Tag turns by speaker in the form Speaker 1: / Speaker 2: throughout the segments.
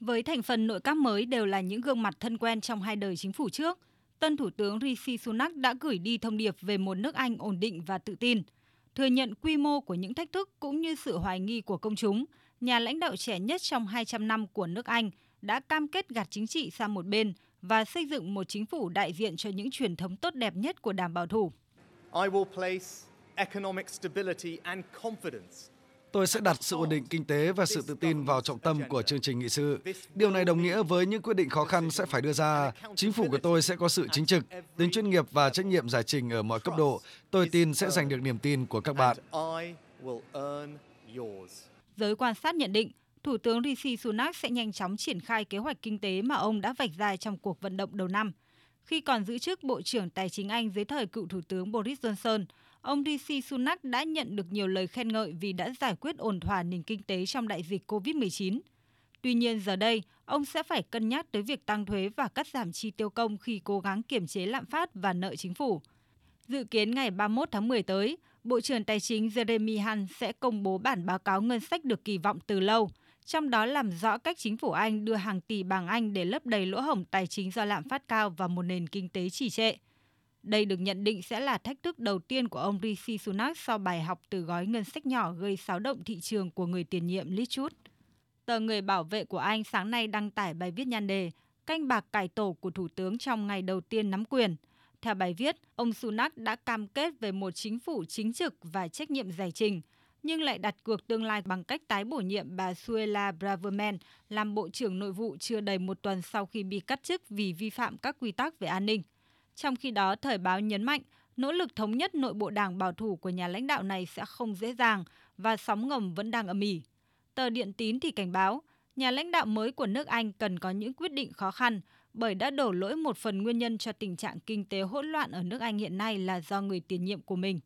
Speaker 1: Với thành phần nội các mới đều là những gương mặt thân quen trong hai đời chính phủ trước, tân Thủ tướng Rishi Sunak đã gửi đi thông điệp về một nước Anh ổn định và tự tin. Thừa nhận quy mô của những thách thức cũng như sự hoài nghi của công chúng, nhà lãnh đạo trẻ nhất trong 200 năm của nước Anh đã cam kết gạt chính trị sang một bên và xây dựng một chính phủ đại diện cho những truyền thống tốt đẹp nhất của đảng bảo thủ.
Speaker 2: I will place economic stability and confidence
Speaker 3: Tôi sẽ đặt sự ổn định kinh tế và sự tự tin vào trọng tâm của chương trình nghị sự. Điều này đồng nghĩa với những quyết định khó khăn sẽ phải đưa ra. Chính phủ của tôi sẽ có sự chính trực, tính chuyên nghiệp và trách nhiệm giải trình ở mọi cấp độ. Tôi tin sẽ giành được niềm tin của các bạn.
Speaker 1: Giới quan sát nhận định, Thủ tướng Rishi Sunak sẽ nhanh chóng triển khai kế hoạch kinh tế mà ông đã vạch ra trong cuộc vận động đầu năm. Khi còn giữ chức Bộ trưởng Tài chính Anh dưới thời cựu Thủ tướng Boris Johnson, ông Rishi Sunak đã nhận được nhiều lời khen ngợi vì đã giải quyết ổn thỏa nền kinh tế trong đại dịch COVID-19. Tuy nhiên giờ đây, ông sẽ phải cân nhắc tới việc tăng thuế và cắt giảm chi tiêu công khi cố gắng kiểm chế lạm phát và nợ chính phủ. Dự kiến ngày 31 tháng 10 tới, Bộ trưởng Tài chính Jeremy Hunt sẽ công bố bản báo cáo ngân sách được kỳ vọng từ lâu, trong đó làm rõ cách chính phủ Anh đưa hàng tỷ bảng Anh để lấp đầy lỗ hổng tài chính do lạm phát cao và một nền kinh tế trì trệ. Đây được nhận định sẽ là thách thức đầu tiên của ông Rishi Sunak sau bài học từ gói ngân sách nhỏ gây xáo động thị trường của người tiền nhiệm Liz Truss. Tờ Người Bảo vệ của Anh sáng nay đăng tải bài viết nhan đề Canh bạc cải tổ của Thủ tướng trong ngày đầu tiên nắm quyền. Theo bài viết, ông Sunak đã cam kết về một chính phủ chính trực và trách nhiệm giải trình, nhưng lại đặt cược tương lai bằng cách tái bổ nhiệm bà Suella Braverman làm Bộ trưởng Nội vụ chưa đầy một tuần sau khi bị cắt chức vì vi phạm các quy tắc về an ninh. Trong khi đó, Thời báo nhấn mạnh nỗ lực thống nhất nội bộ đảng bảo thủ của nhà lãnh đạo này sẽ không dễ dàng và sóng ngầm vẫn đang âm ỉ. Tờ Điện Tín thì cảnh báo, nhà lãnh đạo mới của nước Anh cần có những quyết định khó khăn bởi đã đổ lỗi một phần nguyên nhân cho tình trạng kinh tế hỗn loạn ở nước Anh hiện nay là do người tiền nhiệm của mình.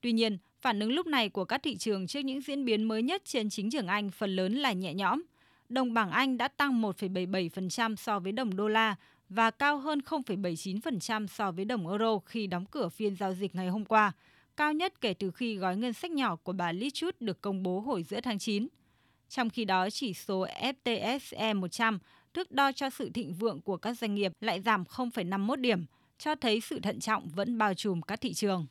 Speaker 1: Tuy nhiên, phản ứng lúc này của các thị trường trước những diễn biến mới nhất trên chính trường Anh phần lớn là nhẹ nhõm. Đồng bảng Anh đã tăng 1,77% so với đồng đô la và cao hơn 0,79% so với đồng euro khi đóng cửa phiên giao dịch ngày hôm qua, cao nhất kể từ khi gói ngân sách nhỏ của bà Liz Truss được công bố hồi giữa tháng 9. Trong khi đó, chỉ số FTSE 100, thước đo cho sự thịnh vượng của các doanh nghiệp lại giảm 0,51 điểm, cho thấy sự thận trọng vẫn bao trùm các thị trường.